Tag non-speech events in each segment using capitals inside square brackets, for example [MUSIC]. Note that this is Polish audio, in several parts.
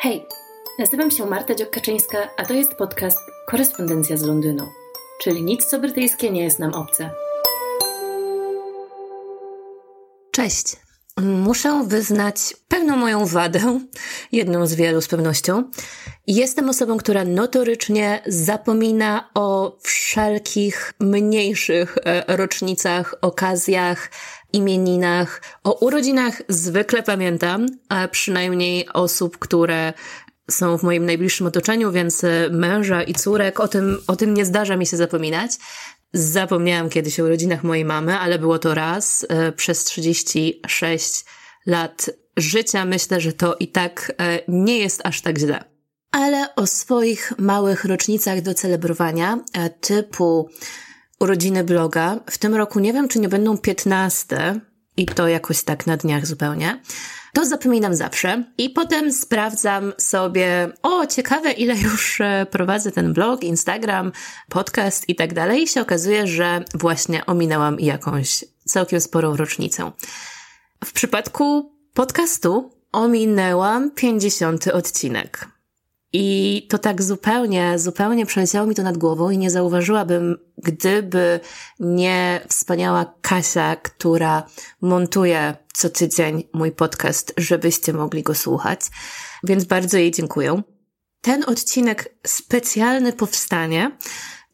Hej, nazywam się Marta Dziokaczyńska, a to jest podcast Korespondencja z Londynu, czyli nic co brytyjskie nie jest nam obce. Cześć. Muszę wyznać pewną moją wadę, jedną z wielu z pewnością. Jestem osobą, która notorycznie zapomina o wszelkich mniejszych e, rocznicach, okazjach, imieninach. O urodzinach zwykle pamiętam, a przynajmniej osób, które są w moim najbliższym otoczeniu, więc e, męża i córek, o tym, o tym nie zdarza mi się zapominać. Zapomniałam kiedyś o urodzinach mojej mamy, ale było to raz e, przez 36 lat życia. Myślę, że to i tak e, nie jest aż tak źle. Ale o swoich małych rocznicach do celebrowania, typu urodziny bloga. W tym roku nie wiem, czy nie będą 15 i to jakoś tak na dniach zupełnie. To zapominam zawsze i potem sprawdzam sobie, o ciekawe ile już e, prowadzę ten blog, Instagram, podcast i tak dalej i się okazuje, że właśnie ominęłam jakąś całkiem sporą rocznicę. W przypadku podcastu ominęłam 50 odcinek. I to tak zupełnie, zupełnie przeleciało mi to nad głową i nie zauważyłabym, gdyby nie wspaniała Kasia, która montuje co tydzień mój podcast, żebyście mogli go słuchać. Więc bardzo jej dziękuję. Ten odcinek specjalny powstanie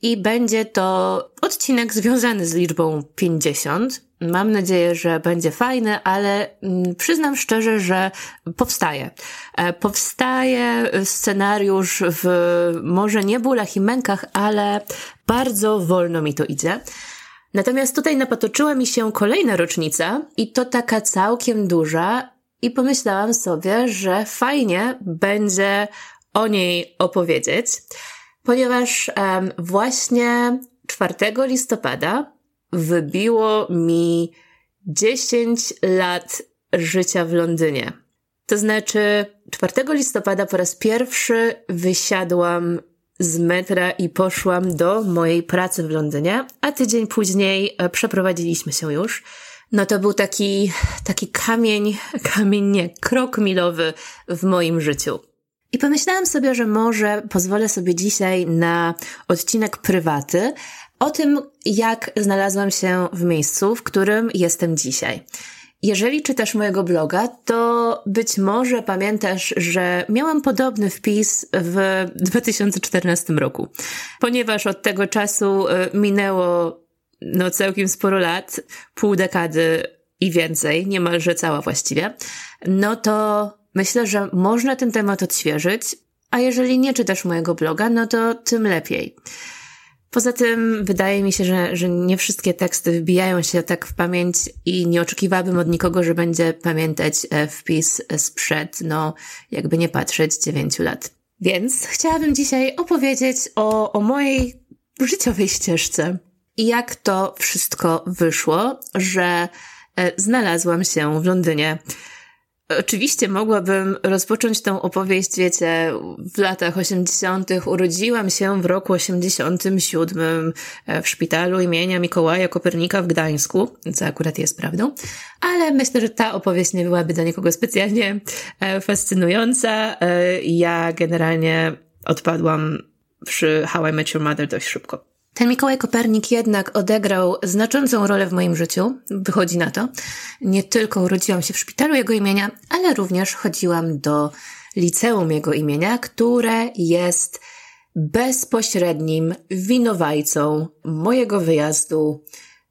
i będzie to odcinek związany z liczbą 50. Mam nadzieję, że będzie fajny, ale mm, przyznam szczerze, że powstaje. E, powstaje scenariusz w może nie bólach i mękach, ale bardzo wolno mi to idzie. Natomiast tutaj napatoczyła mi się kolejna rocznica i to taka całkiem duża i pomyślałam sobie, że fajnie będzie o niej opowiedzieć, ponieważ um, właśnie 4 listopada wybiło mi 10 lat życia w Londynie. To znaczy, 4 listopada po raz pierwszy wysiadłam z metra i poszłam do mojej pracy w Londynie, a tydzień później e, przeprowadziliśmy się już. No to był taki, taki kamień, kamień nie, krok milowy w moim życiu. I pomyślałam sobie, że może pozwolę sobie dzisiaj na odcinek prywaty, o tym, jak znalazłam się w miejscu, w którym jestem dzisiaj. Jeżeli czytasz mojego bloga, to być może pamiętasz, że miałam podobny wpis w 2014 roku, ponieważ od tego czasu y, minęło no całkiem sporo lat, pół dekady i więcej, niemalże cała właściwie, no to myślę, że można ten temat odświeżyć, a jeżeli nie czytasz mojego bloga, no to tym lepiej. Poza tym wydaje mi się, że, że nie wszystkie teksty wbijają się tak w pamięć i nie oczekiwałabym od nikogo, że będzie pamiętać e, wpis sprzed, no jakby nie patrzeć, dziewięciu lat. Więc chciałabym dzisiaj opowiedzieć o, o mojej życiowej ścieżce i jak to wszystko wyszło, że e, znalazłam się w Londynie. Oczywiście mogłabym rozpocząć tę opowieść, wiecie, w latach 80. Urodziłam się w roku 87 e, w szpitalu imienia Mikołaja Kopernika w Gdańsku, co akurat jest prawdą, ale myślę, że ta opowieść nie byłaby dla nikogo specjalnie e, fascynująca. E, ja generalnie odpadłam przy How I Met Your Mother dość szybko. Ten Mikołaj Kopernik jednak odegrał znaczącą rolę w moim życiu, wychodzi na to. Nie tylko urodziłam się w szpitalu jego imienia, ale również chodziłam do liceum jego imienia, które jest bezpośrednim winowajcą mojego wyjazdu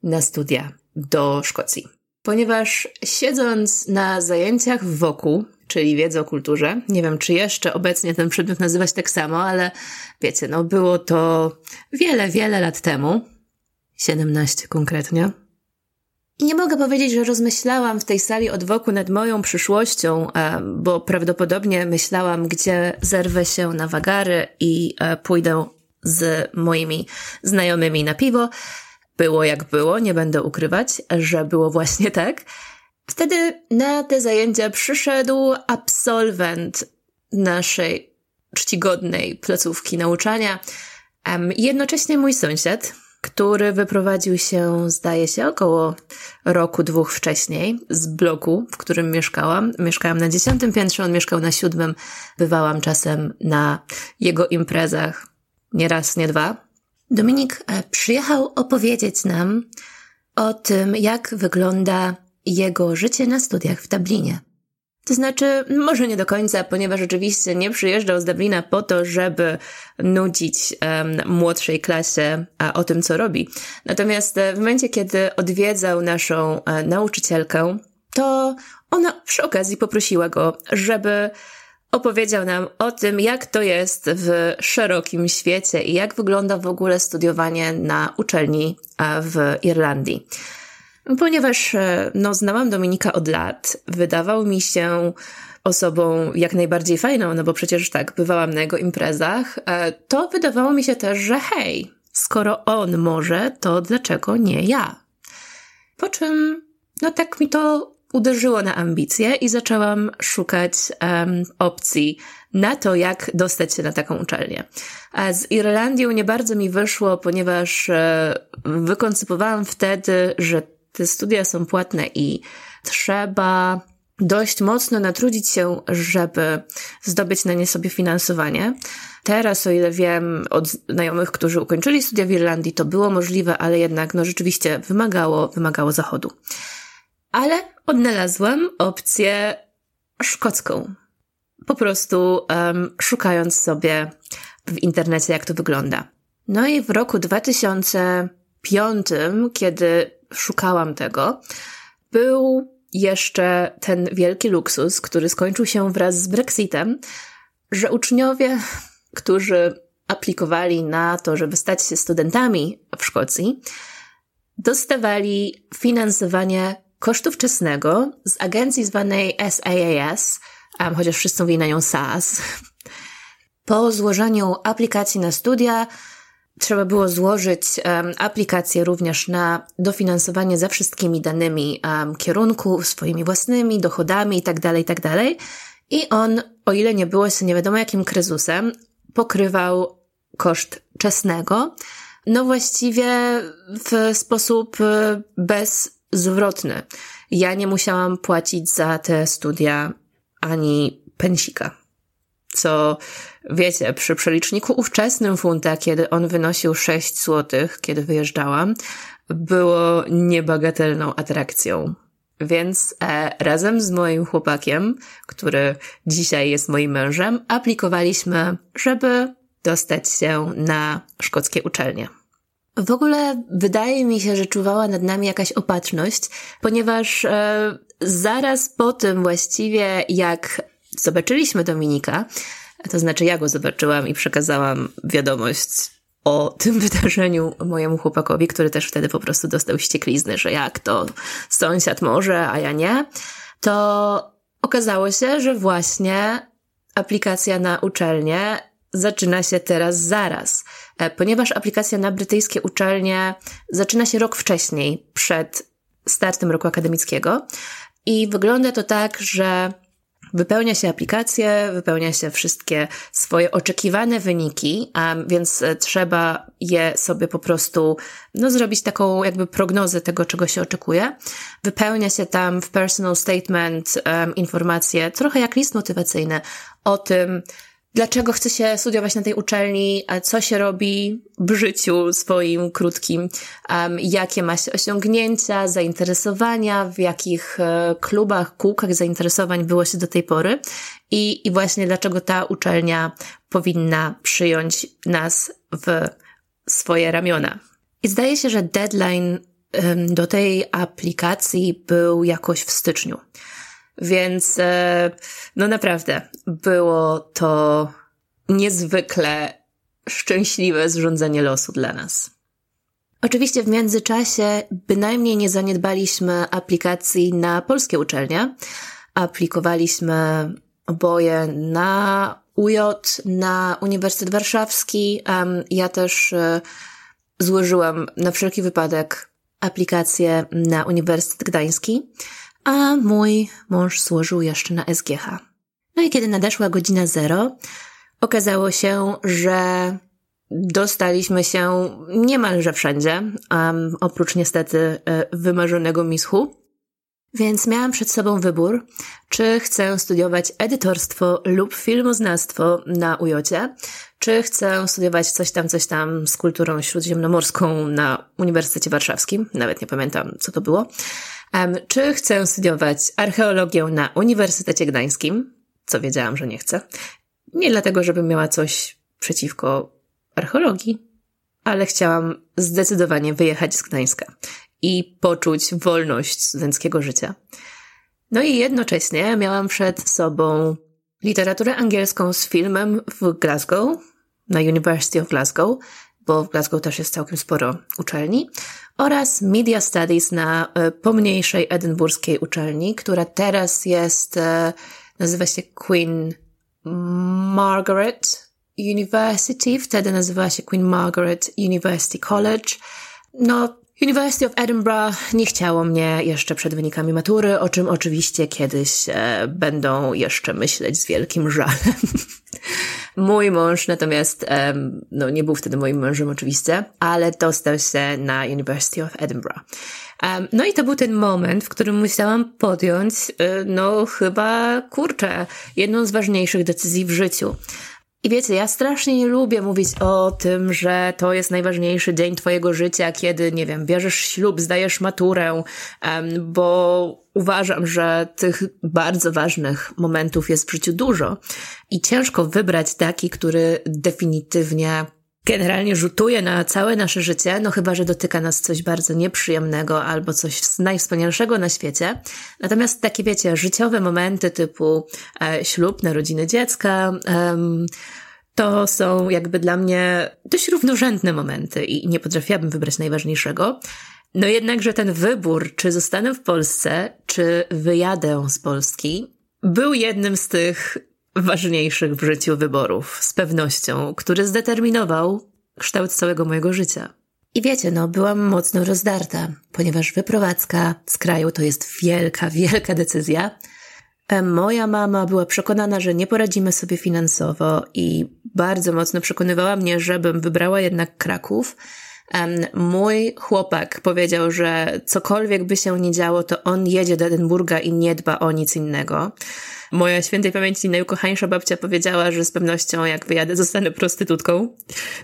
na studia do Szkocji. Ponieważ siedząc na zajęciach wokół, czyli wiedzę o kulturze. Nie wiem, czy jeszcze obecnie ten przedmiot nazywać tak samo, ale wiecie, no było to wiele, wiele lat temu. 17 konkretnie. I nie mogę powiedzieć, że rozmyślałam w tej sali od wokół nad moją przyszłością, e, bo prawdopodobnie myślałam, gdzie zerwę się na wagary i e, pójdę z moimi znajomymi na piwo. Było jak było, nie będę ukrywać, że było właśnie tak. Wtedy na te zajęcia przyszedł absolwent naszej czcigodnej placówki nauczania, jednocześnie mój sąsiad, który wyprowadził się, zdaje się, około roku, dwóch wcześniej z bloku, w którym mieszkałam. Mieszkałam na dziesiątym piętrze, on mieszkał na siódmym. Bywałam czasem na jego imprezach, nie raz, nie dwa. Dominik e, przyjechał opowiedzieć nam o tym, jak wygląda jego życie na studiach w Dublinie. To znaczy, może nie do końca, ponieważ oczywiście nie przyjeżdżał z Dublina po to, żeby nudzić um, młodszej klasie a, o tym, co robi. Natomiast e, w momencie, kiedy odwiedzał naszą e, nauczycielkę, to ona przy okazji poprosiła go, żeby opowiedział nam o tym, jak to jest w szerokim świecie i jak wygląda w ogóle studiowanie na uczelni w Irlandii. Ponieważ e, no, znałam Dominika od lat, wydawał mi się osobą jak najbardziej fajną, no bo przecież tak, bywałam na jego imprezach, e, to wydawało mi się też, że hej, skoro on może, to dlaczego nie ja? Po czym, no tak mi to uderzyło na ambicje i zaczęłam szukać um, opcji na to, jak dostać się na taką uczelnię. A z Irlandią nie bardzo mi wyszło, ponieważ e, wykoncypowałam wtedy, że te studia są płatne i trzeba dość mocno natrudzić się, żeby zdobyć na nie sobie finansowanie. Teraz, o ile wiem od znajomych, którzy ukończyli studia w Irlandii, to było możliwe, ale jednak no rzeczywiście wymagało, wymagało zachodu. Ale odnalazłam opcję szkocką. Po prostu um, szukając sobie w internecie, jak to wygląda. No i w roku 2005, kiedy szukałam tego, był jeszcze ten wielki luksus, który skończył się wraz z Brexitem, że uczniowie, [LAUGHS] którzy aplikowali na to, żeby stać się studentami w Szkocji, dostawali finansowanie kosztu wczesnego z agencji zwanej SAAS, um, chociaż wszyscy mówili na nią SAS. [LAUGHS] Po złożeniu aplikacji na studia trzeba było złożyć aplikację również na dofinansowanie za wszystkimi danymi kierunku, swoimi własnymi dochodami itd., tak itd. Tak I on, o ile nie było się nie wiadomo jakim kryzusem, pokrywał koszt czesnego, no właściwie w sposób e, bezzwrotny. Ja nie musiałam płacić za te studia ani pensika co wiecie, przy przeliczniku ówczesnym funta, kiedy on wynosił 6 zł, kiedy wyjeżdżałam, było niebagatelną atrakcją. Więc e, razem z moim chłopakiem, który dzisiaj jest moim mężem, aplikowaliśmy, żeby dostać się na szkockie uczelnie. W ogóle wydaje mi się, że czuwała nad nami jakaś opatrzność, ponieważ e, zaraz po tym właściwie, jak zobaczyliśmy Dominika, to znaczy ja go zobaczyłam i przekazałam wiadomość o tym [LAUGHS] wydarzeniu mojemu chłopakowi, który też wtedy po prostu dostał ścieklizny, że jak to sąsiad może, a ja nie, to okazało się, że właśnie aplikacja na uczelnię zaczyna się teraz zaraz, e, ponieważ aplikacja na brytyjskie uczelnie zaczyna się rok wcześniej, przed startem roku akademickiego. I wygląda to tak, że Wypełnia się aplikację, wypełnia się wszystkie swoje oczekiwane wyniki, a więc e, trzeba je sobie po prostu, no, zrobić taką jakby prognozę tego, czego się oczekuje. Wypełnia się tam w personal statement um, informacje, trochę jak list motywacyjny o tym, dlaczego chce się studiować na tej uczelni, co się robi w życiu swoim krótkim, jakie ma się osiągnięcia, zainteresowania, w jakich e, klubach, kółkach zainteresowań było się do tej pory i, i właśnie dlaczego ta uczelnia powinna przyjąć nas w swoje ramiona. I zdaje się, że deadline do tej aplikacji był jakoś w styczniu. Więc e, no naprawdę było to niezwykle szczęśliwe zrządzenie losu dla nas. Oczywiście w międzyczasie bynajmniej nie zaniedbaliśmy aplikacji na polskie uczelnie. Aplikowaliśmy oboje na UJ, na Uniwersytet Warszawski. Ja też e, złożyłam na wszelki wypadek aplikację na Uniwersytet Gdański a mój mąż złożył jeszcze na SGH. No i kiedy nadeszła godzina zero, okazało się, że dostaliśmy się niemalże wszędzie, um, oprócz niestety e, wymarzonego mischu. Więc miałam przed sobą wybór, czy chcę studiować edytorstwo lub filmoznawstwo na UJOcie, czy chcę studiować coś tam, coś tam z kulturą śródziemnomorską na Uniwersytecie Warszawskim, nawet nie pamiętam, co to było, czy chcę studiować archeologię na Uniwersytecie Gdańskim, co wiedziałam, że nie chcę. Nie dlatego, żebym miała coś przeciwko archeologii, ale chciałam zdecydowanie wyjechać z Gdańska i poczuć wolność studenckiego życia. No i jednocześnie miałam przed sobą literaturę angielską z filmem w Glasgow, na University of Glasgow, bo w Glasgow też jest całkiem sporo uczelni, oraz Media Studies na e, pomniejszej edynburskiej uczelni, która teraz jest, e, nazywa się Queen Margaret University, wtedy nazywała się Queen Margaret University College. No, University of Edinburgh nie chciało mnie jeszcze przed wynikami matury, o czym oczywiście kiedyś e, będą jeszcze myśleć z wielkim żalem. [LAUGHS] Mój mąż natomiast, e, no nie był wtedy moim mężem oczywiście, ale dostał się na University of Edinburgh. Um, no i to był ten moment, w którym musiałam podjąć, e, no chyba, kurczę, jedną z ważniejszych decyzji w życiu. I wiecie, ja strasznie nie lubię mówić o tym, że to jest najważniejszy dzień Twojego życia, kiedy, nie wiem, bierzesz ślub, zdajesz maturę, bo uważam, że tych bardzo ważnych momentów jest w życiu dużo i ciężko wybrać taki, który definitywnie generalnie rzutuje na całe nasze życie, no chyba, że dotyka nas coś bardzo nieprzyjemnego albo coś najwspanialszego na świecie. Natomiast takie, wiecie, życiowe momenty typu e, ślub, narodziny dziecka, to są jakby dla mnie dość równorzędne momenty i nie potrafiłabym wybrać najważniejszego. No jednakże ten wybór, czy zostanę w Polsce, czy wyjadę z Polski, był jednym z tych ważniejszych w życiu wyborów, z pewnością, który zdeterminował kształt całego mojego życia. I wiecie, no, byłam mocno rozdarta, ponieważ wyprowadzka z kraju to jest wielka, [LAUGHS] wielka decyzja. E, moja mama była przekonana, że nie poradzimy sobie finansowo i bardzo mocno przekonywała mnie, żebym wybrała jednak Kraków. Mój chłopak powiedział, że cokolwiek by się nie działo, to on jedzie do Edynburga i nie dba o nic innego. Moja świętej pamięci najukochańsza babcia powiedziała, że z pewnością jak wyjadę zostanę prostytutką,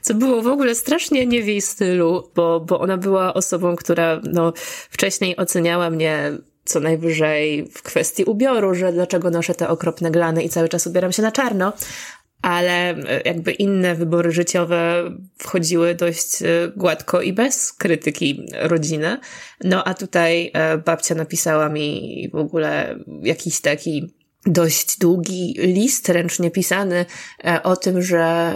co było w ogóle strasznie nie w jej stylu, bo, bo ona była osobą, która no, wcześniej oceniała mnie co najwyżej w kwestii ubioru, że dlaczego noszę te okropne glany i cały czas ubieram się na czarno, ale e, jakby inne wybory życiowe wchodziły dość e, gładko i bez krytyki rodziny. No a tutaj e, babcia napisała mi w ogóle jakiś taki dość długi list ręcznie pisany e, o tym, że,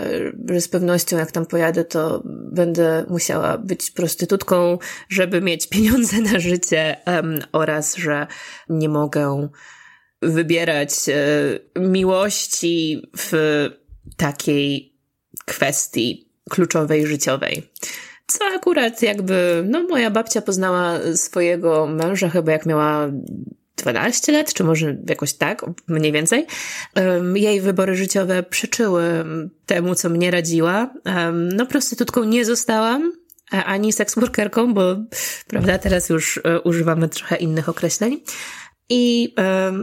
że z pewnością jak tam pojadę, to będę musiała być prostytutką, żeby mieć [LAUGHS] pieniądze na życie um, oraz, że nie mogę wybierać e, miłości w takiej kwestii kluczowej życiowej. Co akurat jakby, no moja babcia poznała swojego męża chyba jak miała 12 lat, czy może jakoś tak, mniej więcej. Jej wybory życiowe przyczyły temu, co mnie radziła. No, prostytutką nie zostałam, ani seksworkerką, bo, prawda, teraz już e, używamy trochę innych określeń. I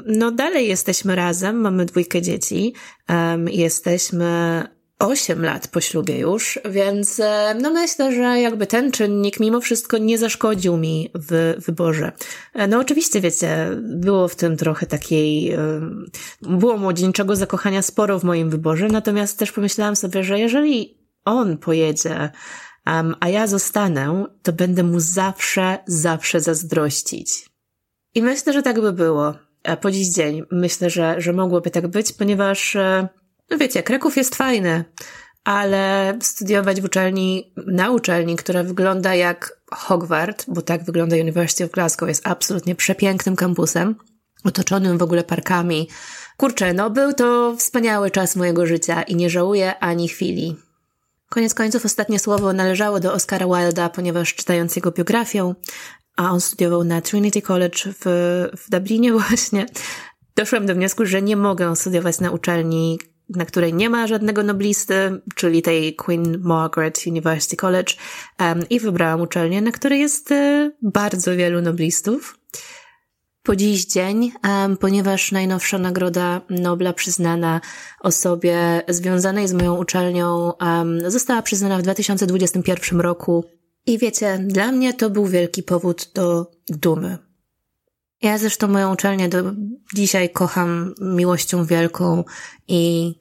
no dalej jesteśmy razem, mamy dwójkę dzieci, jesteśmy 8 lat po ślubie już, więc e, no myślę, że jakby ten czynnik mimo wszystko nie zaszkodził mi w wyborze. E, no oczywiście, wiecie, było w tym trochę takiej, e, było młodzieńczego zakochania sporo w moim wyborze, natomiast też pomyślałam sobie, że jeżeli on pojedzie, a ja zostanę, to będę mu zawsze, zawsze zazdrościć. I myślę, że tak by było. Po dziś dzień myślę, że, że mogłoby tak być, ponieważ no wiecie, Kraków jest fajny, ale studiować w uczelni, na uczelni, która wygląda jak Hogwart, bo tak wygląda University of Glasgow, jest absolutnie przepięknym kampusem, otoczonym w ogóle parkami. Kurczę, no był to wspaniały czas mojego życia i nie żałuję ani chwili. Koniec końców ostatnie słowo należało do Oscara Wilda, ponieważ czytając jego biografię, a on studiował na Trinity College w, w Dublinie [LAUGHS] właśnie, doszłam do wniosku, że nie mogę studiować na uczelni, na której nie ma żadnego noblisty, czyli tej Queen Margaret University College um, i wybrałam uczelnię, na której jest y, bardzo wielu noblistów. Po dziś dzień, um, ponieważ najnowsza nagroda Nobla przyznana osobie związanej z moją uczelnią um, została przyznana w 2021 roku. I wiecie, dla mnie to był wielki powód do dumy. Ja zresztą moją uczelnię do dzisiaj kocham miłością wielką i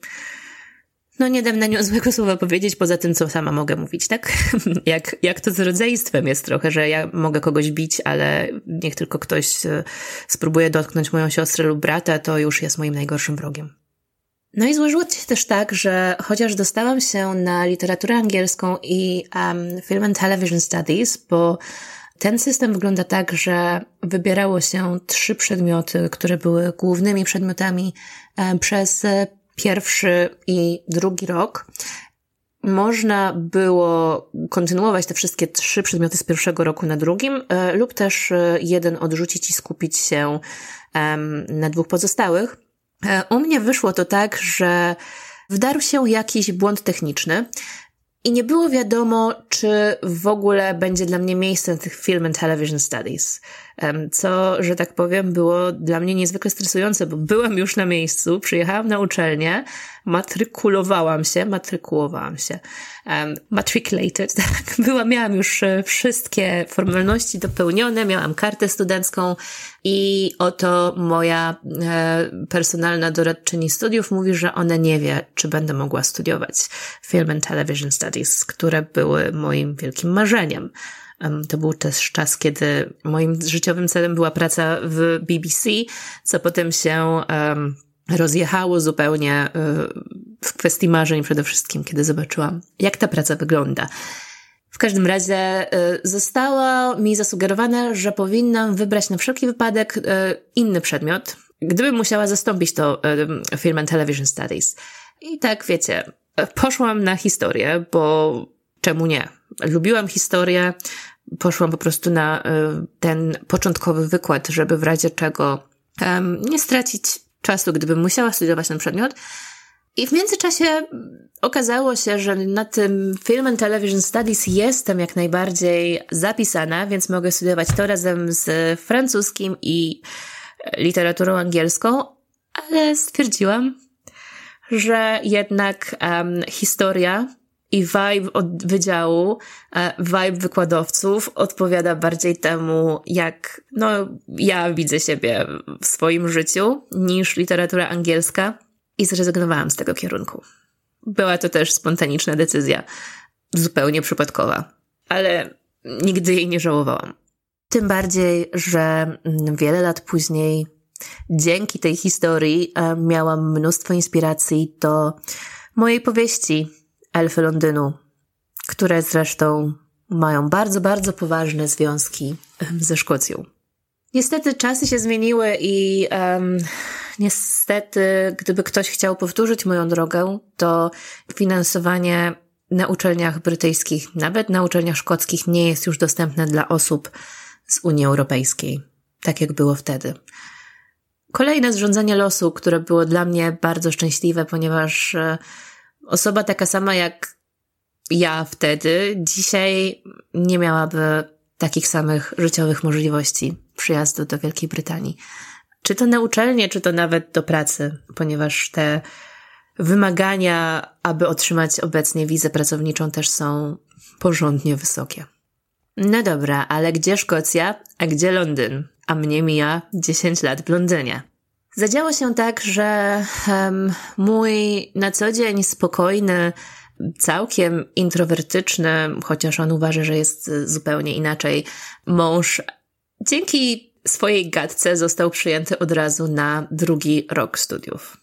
no nie dam na nią złego słowa powiedzieć, poza tym, co sama mogę mówić, tak? [LAUGHS] jak, jak to z rodzeństwem jest trochę, że ja mogę kogoś bić, ale niech tylko ktoś e, spróbuje dotknąć moją siostrę lub brata, to już jest moim najgorszym wrogiem. No i złożyło się też tak, że chociaż dostałam się na literaturę angielską i um, Film and Television Studies, bo ten system wygląda tak, że wybierało się trzy przedmioty, które były głównymi przedmiotami um, przez pierwszy i drugi rok. Można było kontynuować te wszystkie trzy przedmioty z pierwszego roku na drugim, e, lub też e, jeden odrzucić i skupić się na dwóch pozostałych. E, u mnie wyszło to tak, że wdarł się jakiś błąd techniczny i nie było wiadomo, czy w ogóle będzie dla mnie miejsce na tych Film and Television Studies. Co, że tak powiem, było dla mnie niezwykle stresujące, bo byłam już na miejscu, przyjechałam na uczelnię, matrykulowałam się, matrykułowałam się, um, matriculated, [LAUGHS] tak, byłam, miałam już e, wszystkie formalności dopełnione, miałam kartę studencką i oto moja e, personalna doradczyni studiów mówi, że ona nie wie, czy będę mogła studiować Film and Television Studies, które były moim wielkim marzeniem. To był też czas, kiedy moim życiowym celem była praca w BBC, co potem się rozjechało zupełnie y, w kwestii marzeń przede wszystkim, kiedy zobaczyłam, jak ta praca wygląda. W każdym razie y, zostało mi zasugerowane, że powinnam wybrać na wszelki wypadek y, inny przedmiot, gdybym musiała zastąpić to Film and Television Studies. I tak, wiecie, poszłam na historię, bo czemu nie? Lubiłam historię, poszłam po prostu na ten początkowy wykład, żeby w razie czego nie stracić czasu, gdybym musiała studiować ten przedmiot. I w międzyczasie okazało się, że na tym Film and Television Studies jestem jak najbardziej zapisana, więc mogę studiować to razem z francuskim i literaturą angielską, ale stwierdziłam, że jednak um, historia i vibe od wydziału, e, vibe wykładowców odpowiada bardziej temu, jak no, ja widzę siebie w swoim życiu, niż literatura angielska i zrezygnowałam z tego kierunku. Była to też spontaniczna decyzja, zupełnie przypadkowa, ale nigdy jej nie żałowałam. Tym bardziej, że wiele lat później, dzięki tej historii, e, miałam mnóstwo inspiracji do mojej powieści elfy Londynu, które zresztą mają bardzo, bardzo poważne związki ze Szkocją. Niestety czasy się zmieniły i um, niestety, gdyby ktoś chciał powtórzyć moją drogę, to finansowanie na uczelniach brytyjskich, nawet na uczelniach szkockich, nie jest już dostępne dla osób z Unii Europejskiej, tak jak było wtedy. Kolejne zrządzenie losu, które było dla mnie bardzo szczęśliwe, ponieważ e, osoba taka sama jak ja wtedy, dzisiaj nie miałaby takich samych życiowych możliwości przyjazdu do Wielkiej Brytanii. Czy to na uczelnię, czy to nawet do pracy, ponieważ te wymagania, aby otrzymać obecnie wizę pracowniczą, też są porządnie wysokie. No dobra, ale gdzie Szkocja, a gdzie Londyn? A mnie mija 10 lat w Londynie. Zadziało się tak, że um, mój na co dzień spokojny, całkiem introwertyczny, chociaż on uważa, że jest zupełnie inaczej, mąż dzięki swojej gadce został przyjęty od razu na drugi rok studiów.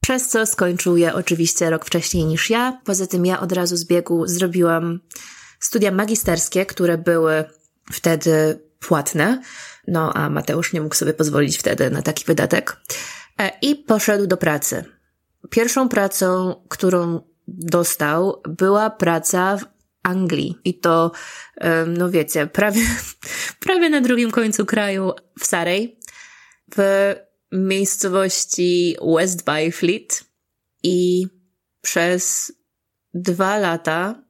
Przez co skończył je oczywiście rok wcześniej niż ja. Poza tym ja od razu z biegu zrobiłam studia magisterskie, które były wtedy płatne. No a Mateusz nie mógł sobie pozwolić wtedy na taki wydatek. E, I poszedł do pracy. Pierwszą pracą, którą dostał, była praca w Anglii. I to, no wiecie, prawie, [LAUGHS] prawie na drugim końcu kraju w Sarej, w miejscowości West Byfleet. i przez dwa lata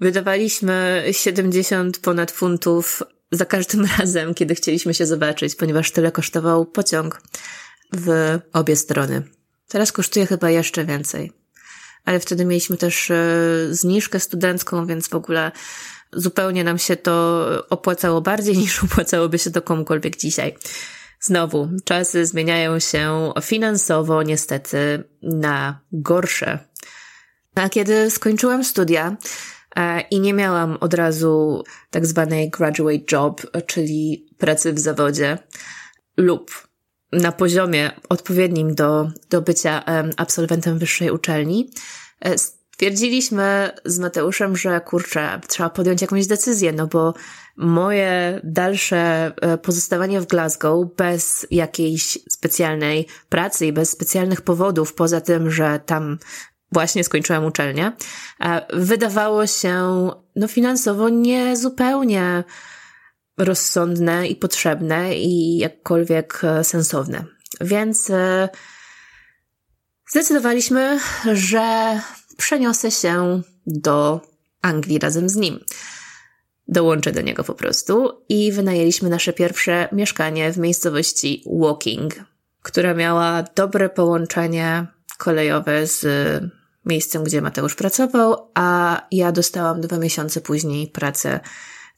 wydawaliśmy 70 ponad funtów za każdym [LAUGHS] razem, kiedy chcieliśmy się zobaczyć, ponieważ tyle kosztował pociąg w obie strony. Teraz kosztuje chyba jeszcze więcej. Ale wtedy mieliśmy też e, zniżkę studencką, więc w ogóle zupełnie nam się to opłacało bardziej [LAUGHS] niż opłacałoby się to komukolwiek dzisiaj. Znowu, czasy zmieniają się finansowo, niestety, na gorsze. A kiedy skończyłam studia i nie miałam od razu tak zwanej graduate job, czyli pracy w zawodzie, lub na poziomie odpowiednim do, do bycia absolwentem wyższej uczelni, e, stwierdziliśmy z Mateuszem, że kurczę, trzeba podjąć jakąś decyzję, no bo moje dalsze e, pozostawanie w Glasgow bez jakiejś specjalnej pracy i bez specjalnych powodów, poza tym, że tam właśnie skończyłam uczelnię, e, wydawało się no finansowo niezupełnie rozsądne i potrzebne i jakkolwiek e, sensowne. Więc zdecydowaliśmy, że przeniosę się do Anglii razem z nim. Dołączę do niego po prostu i wynajęliśmy nasze pierwsze mieszkanie w miejscowości Woking, która miała dobre połączenie kolejowe z miejscem, gdzie Mateusz pracował, a ja dostałam dwa miesiące później pracę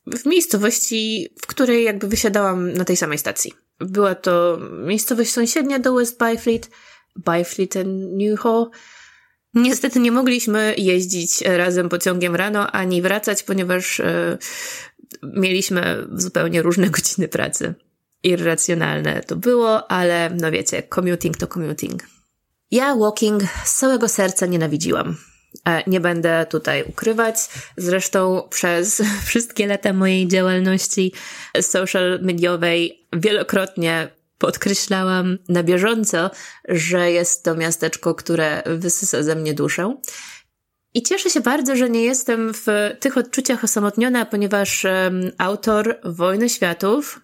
w miejscowości, w której jakby wysiadałam na tej samej stacji. Była to miejscowość sąsiednia do West Byfleet, Byfleet and Newhall, Niestety nie mogliśmy jeździć razem pociągiem rano ani wracać, ponieważ e, mieliśmy zupełnie różne [LAUGHS] godziny pracy. Irracjonalne to było, ale no wiecie, commuting to commuting. Ja walking z całego serca nienawidziłam. E, nie będę tutaj ukrywać. Zresztą przez [LAUGHS] wszystkie lata mojej działalności social mediowej wielokrotnie podkreślałam na bieżąco, że jest to miasteczko, które wysysa ze mnie duszę. I cieszę się bardzo, że nie jestem w tych odczuciach osamotniona, ponieważ um, autor Wojny Światów,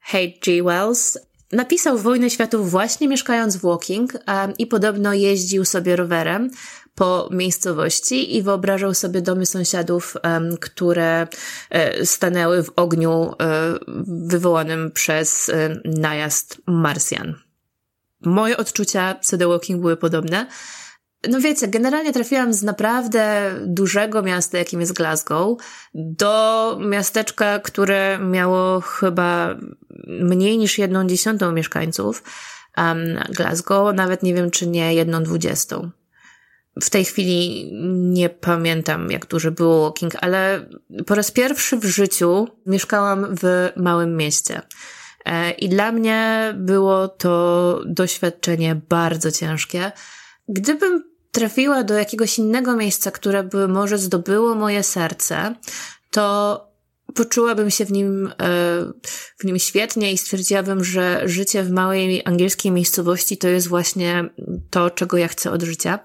H.G. Wells, napisał Wojnę Światów właśnie mieszkając w Walking i podobno jeździł sobie rowerem po miejscowości i wyobrażał sobie domy sąsiadów, które e, stanęły w ogniu e, wywołanym przez e, najazd Marsjan. Moje odczucia co do Walking były podobne. No wiecie, generalnie trafiłam z naprawdę dużego miasta, jakim jest Glasgow, do miasteczka, które miało chyba mniej niż jedną dziesiątą mieszkańców. Um, Glasgow, nawet nie wiem, czy nie jedną dwudziestą. W tej chwili nie pamiętam, jak duży było walking, ale po raz pierwszy w życiu mieszkałam w małym mieście. E, I dla mnie było to doświadczenie bardzo ciężkie. Gdybym trafiła do jakiegoś innego miejsca, które by może zdobyło moje serce, to poczułabym się w nim, e, w nim świetnie i stwierdziłabym, że życie w małej angielskiej miejscowości to jest właśnie to, czego ja chcę od życia.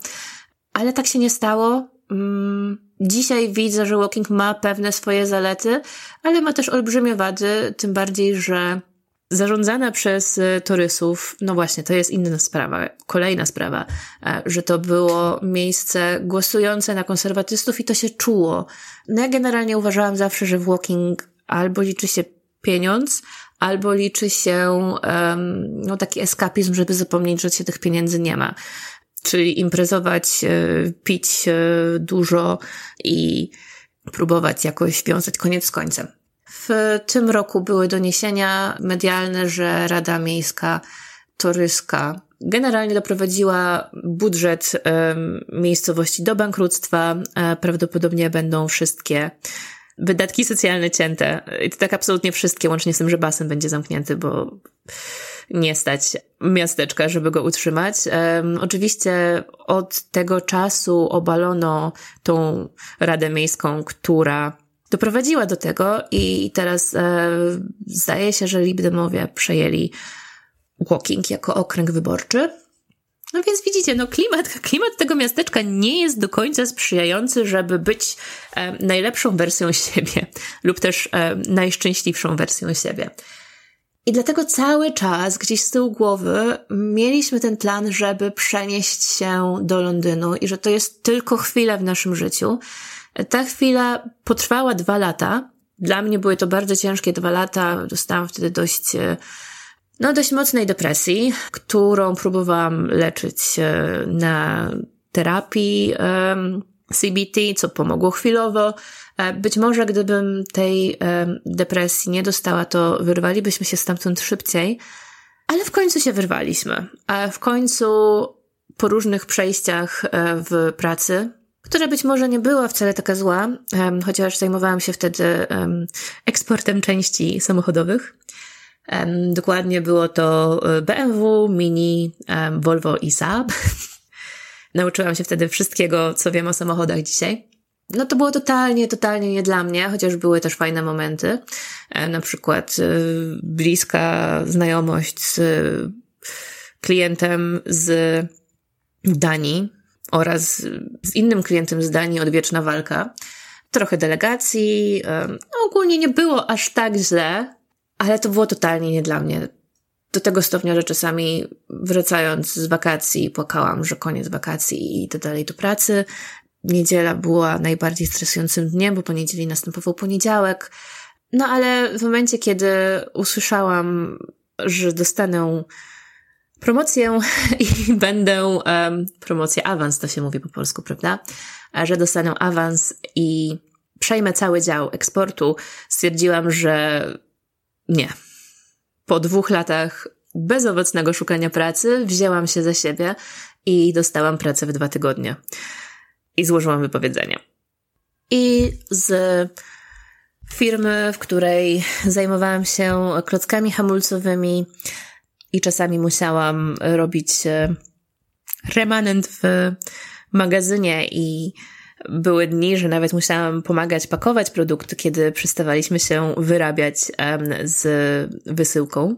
Ale tak się nie stało. Mm, dzisiaj widzę, że walking ma pewne swoje zalety, ale ma też olbrzymie wady, tym bardziej, że zarządzane przez e, torysów, no właśnie, to jest inna sprawa, kolejna sprawa, e, że to było miejsce głosujące na konserwatystów i to się czuło. No ja generalnie uważałam zawsze, że w walking albo liczy się pieniądz, albo liczy się um, no, taki eskapizm, żeby zapomnieć, że się tych pieniędzy nie ma czyli imprezować, e, pić dużo i próbować jakoś wiązać koniec z końcem. W tym roku były doniesienia medialne, że Rada Miejska Toryska generalnie doprowadziła budżet miejscowości do bankructwa. E, prawdopodobnie będą wszystkie wydatki socjalne cięte. I to tak absolutnie wszystkie, łącznie z tym, że basen będzie zamknięty, bo nie stać miasteczka, żeby go utrzymać. Um, oczywiście od tego czasu obalono tą Radę Miejską, która doprowadziła do tego i teraz e, zdaje się, że Libdemowie przejęli Walking jako okręg wyborczy. No więc widzicie, no klimat, [LAUGHS] klimat tego miasteczka nie jest do końca sprzyjający, żeby być e, najlepszą wersją siebie [LAUGHS] lub też e, najszczęśliwszą wersją siebie. I dlatego cały czas gdzieś z tyłu głowy mieliśmy ten plan, żeby przenieść się do Londynu i że to jest tylko chwila w naszym życiu. Ta chwila potrwała dwa lata. Dla mnie były to bardzo ciężkie dwa lata. Dostałam wtedy dość, e, no dość mocnej depresji, którą próbowałam leczyć e, na terapii CBT, co pomogło chwilowo. E, być może gdybym tej depresji nie dostała, to wyrwalibyśmy się stamtąd szybciej, ale w końcu się wyrwaliśmy. A w końcu po różnych przejściach w pracy, która być może nie była wcale taka zła, chociaż zajmowałam się wtedy eksportem części samochodowych. Dokładnie było to e, BMW, Mini, Volvo i Saab. [LAUGHS] Nauczyłam się wtedy wszystkiego, co wiem o samochodach dzisiaj. No to było totalnie, totalnie nie dla mnie, chociaż były też fajne momenty. E, na przykład e, bliska znajomość z klientem z Danii, oraz z innym klientem z Danii odwieczna walka. Trochę delegacji. No, ogólnie nie było aż tak źle, ale to było totalnie nie dla mnie. Do tego stopnia, że czasami wracając z wakacji płakałam, że koniec wakacji i idę dalej do pracy. Niedziela była najbardziej stresującym dniem, bo po niedzieli następował poniedziałek. No ale w momencie, kiedy usłyszałam, że dostanę promocję [LAUGHS] i będę, um, promocję awans to się mówi po polsku, prawda? Że dostanę awans i przejmę cały dział eksportu, stwierdziłam, że nie. Po dwóch latach bezowocnego szukania pracy wzięłam się za siebie i dostałam pracę w dwa tygodnie. I złożyłam wypowiedzenie. I z firmy, w której zajmowałam się klockami hamulcowymi, i czasami musiałam robić e, remanent w magazynie i były dni, że nawet musiałam pomagać pakować produkty, kiedy przestawaliśmy się wyrabiać z wysyłką.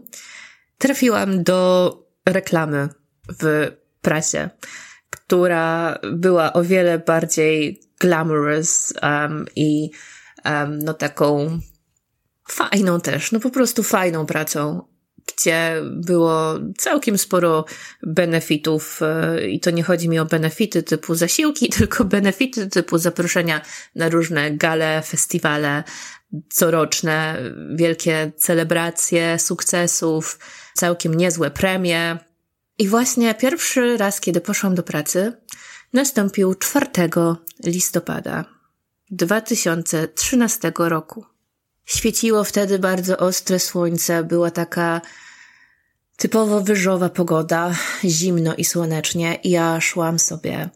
Trafiłam do reklamy w prasie, która była o wiele bardziej glamorous um, i um, no taką fajną też, no po prostu fajną pracą gdzie było całkiem sporo benefitów e, i to nie chodzi mi o benefity typu zasiłki, [LAUGHS] tylko benefity typu zaproszenia na różne gale, festiwale coroczne, wielkie celebracje sukcesów, całkiem niezłe premie. I właśnie pierwszy raz, kiedy poszłam do pracy, nastąpił 4 listopada 2013 roku. Świeciło wtedy bardzo ostre słońce, była taka typowo wyżowa pogoda, zimno i słonecznie. Ja szłam sobie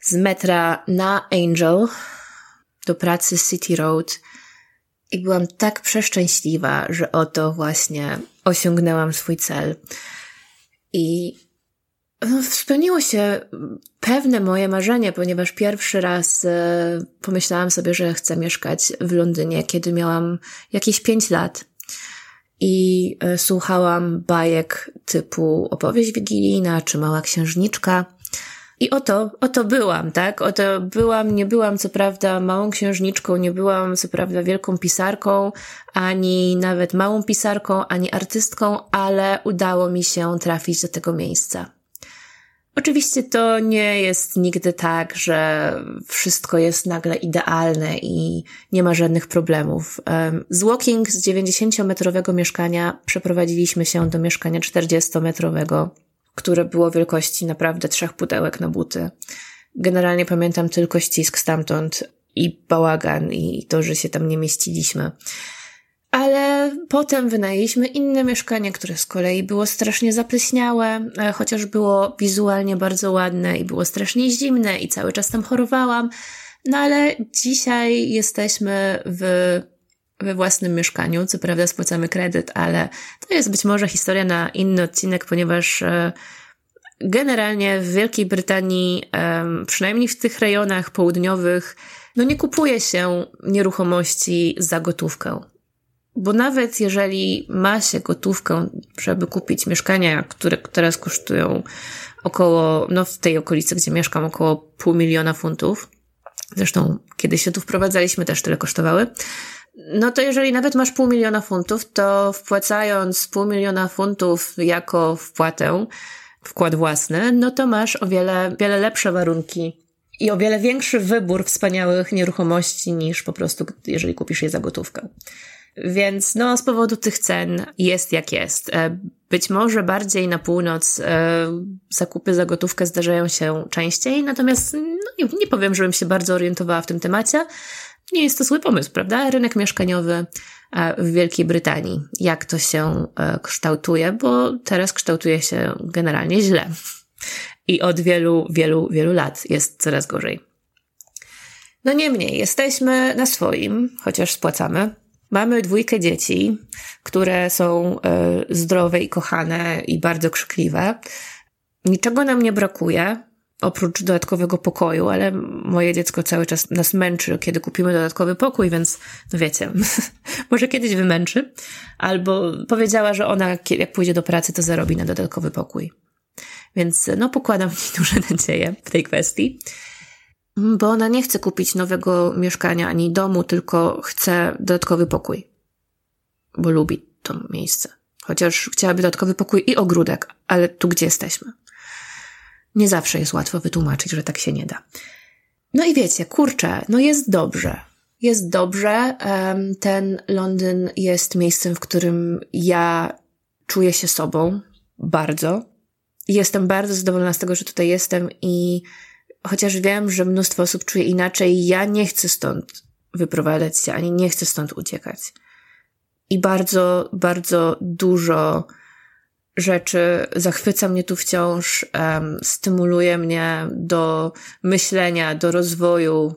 z metra na Angel do pracy City Road i byłam tak przeszczęśliwa, że oto właśnie osiągnęłam swój cel. I no, spełniło się pewne moje marzenie, ponieważ pierwszy raz e, pomyślałam sobie, że chcę mieszkać w Londynie, kiedy miałam jakieś pięć lat. I e, słuchałam bajek typu opowieść wigilijna czy mała księżniczka. I oto, oto byłam, tak? Oto byłam, nie byłam co prawda małą księżniczką, nie byłam co prawda wielką pisarką, ani nawet małą pisarką, ani artystką, ale udało mi się trafić do tego miejsca. Oczywiście to nie jest nigdy tak, że wszystko jest nagle idealne i nie ma żadnych problemów. Z walking z 90-metrowego mieszkania przeprowadziliśmy się do mieszkania 40-metrowego, które było wielkości naprawdę trzech pudełek na buty. Generalnie pamiętam tylko ścisk stamtąd i bałagan i to, że się tam nie mieściliśmy. Ale potem wynajęliśmy inne mieszkanie, które z kolei było strasznie zapleśniałe, e, chociaż było wizualnie bardzo ładne i było strasznie zimne i cały czas tam chorowałam. No ale dzisiaj jesteśmy w, we własnym mieszkaniu. Co prawda spłacamy kredyt, ale to jest być może historia na inny odcinek, ponieważ e, generalnie w Wielkiej Brytanii, przynajmniej w tych rejonach południowych, no nie kupuje się nieruchomości za gotówkę. Bo nawet jeżeli ma się gotówkę, żeby kupić mieszkania, które teraz kosztują około, no w tej okolicy, gdzie mieszkam, około pół miliona funtów, zresztą kiedy się tu wprowadzaliśmy też tyle kosztowały, no to jeżeli nawet masz pół miliona funtów, to wpłacając pół miliona funtów jako wpłatę, wkład własny, no to masz o wiele, wiele lepsze warunki i o wiele większy wybór wspaniałych nieruchomości niż po prostu, jeżeli kupisz je za gotówkę. Więc no, z powodu tych cen jest jak jest. E, być może bardziej na północ e, zakupy za gotówkę zdarzają się częściej, natomiast no, nie, powiem, żebym się bardzo orientowała w tym temacie. Nie jest to zły pomysł, prawda? Rynek mieszkaniowy e, w Wielkiej Brytanii. Jak to się kształtuje, bo teraz kształtuje się generalnie źle. I od wielu, wielu, wielu lat jest coraz gorzej. No niemniej, jesteśmy na swoim, chociaż spłacamy. Mamy dwójkę dzieci, które są y, zdrowe i kochane i bardzo krzykliwe. Niczego nam nie brakuje, oprócz dodatkowego pokoju, ale moje dziecko cały czas nas męczy, kiedy kupimy dodatkowy pokój, więc no wiecie, [LAUGHS] może kiedyś wymęczy. Albo powiedziała, że ona, jak pójdzie do pracy, to zarobi na dodatkowy pokój. Więc no pokładam w [LAUGHS] duże nadzieje w tej kwestii. Bo ona nie chce kupić nowego mieszkania ani domu, tylko chce dodatkowy pokój. Bo lubi to miejsce. Chociaż chciałaby dodatkowy pokój i ogródek, ale tu gdzie jesteśmy? Nie zawsze jest łatwo wytłumaczyć, że tak się nie da. No i wiecie, kurczę, no jest dobrze. Jest dobrze. Ten Londyn jest miejscem, w którym ja czuję się sobą bardzo. Jestem bardzo zadowolona z tego, że tutaj jestem i chociaż wiem, że mnóstwo osób czuje inaczej, ja nie chcę stąd wyprowadzać się, ani nie chcę stąd uciekać. I bardzo, bardzo dużo rzeczy zachwyca mnie tu wciąż, um, stymuluje mnie do myślenia, do rozwoju.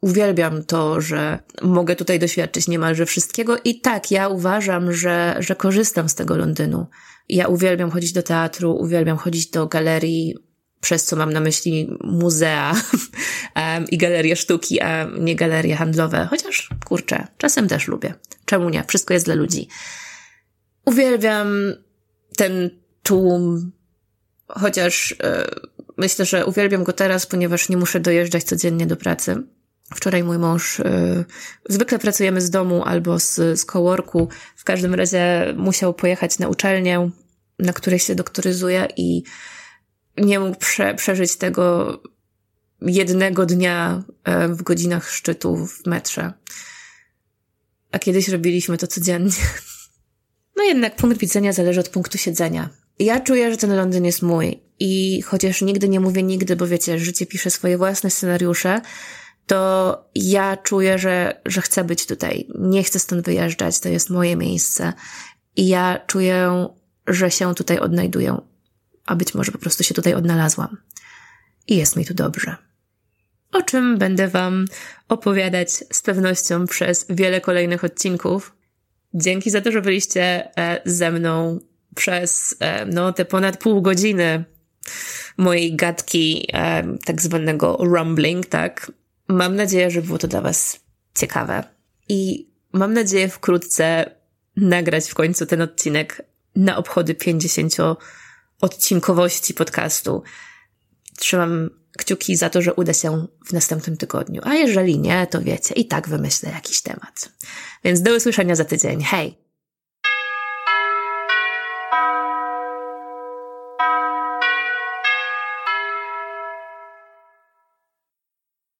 Uwielbiam to, że mogę tutaj doświadczyć niemalże wszystkiego i tak, ja uważam, że, że korzystam z tego Londynu. Ja uwielbiam chodzić do teatru, uwielbiam chodzić do galerii, przez co mam na myśli muzea [LAUGHS] i galerie sztuki, a nie galerie handlowe. Chociaż, kurczę, czasem też lubię. Czemu nie? Wszystko jest dla ludzi. Uwielbiam ten tłum, chociaż e, myślę, że uwielbiam go teraz, ponieważ nie muszę dojeżdżać codziennie do pracy. Wczoraj mój mąż, y, zwykle pracujemy z domu albo z, z coworku, w każdym razie musiał pojechać na uczelnię, na której się doktoryzuje i nie mógł prze, przeżyć tego jednego dnia y, w godzinach szczytu w metrze. A kiedyś robiliśmy to codziennie. [LAUGHS] No jednak punkt widzenia zależy od punktu siedzenia. Ja czuję, że ten Londyn jest mój i chociaż nigdy nie mówię nigdy, bo wiecie, życie pisze swoje własne scenariusze, to ja czuję, że, że chcę być tutaj. Nie chcę stąd wyjeżdżać, to jest moje miejsce. I ja czuję, że się tutaj odnajduję. A być może po prostu się tutaj odnalazłam. I jest mi tu dobrze. O czym będę Wam opowiadać z pewnością przez wiele kolejnych odcinków. Dzięki za to, że byliście e, ze mną przez e, no, te ponad pół godziny mojej gadki, e, tak zwanego rumbling, tak? Mam nadzieję, że było to dla Was ciekawe. I mam nadzieję wkrótce nagrać w końcu ten odcinek na obchody 50 odcinkowości podcastu. Trzymam kciuki za to, że uda się w następnym tygodniu. A jeżeli nie, to wiecie, i tak wymyślę jakiś temat. Więc do usłyszenia za tydzień. Hej!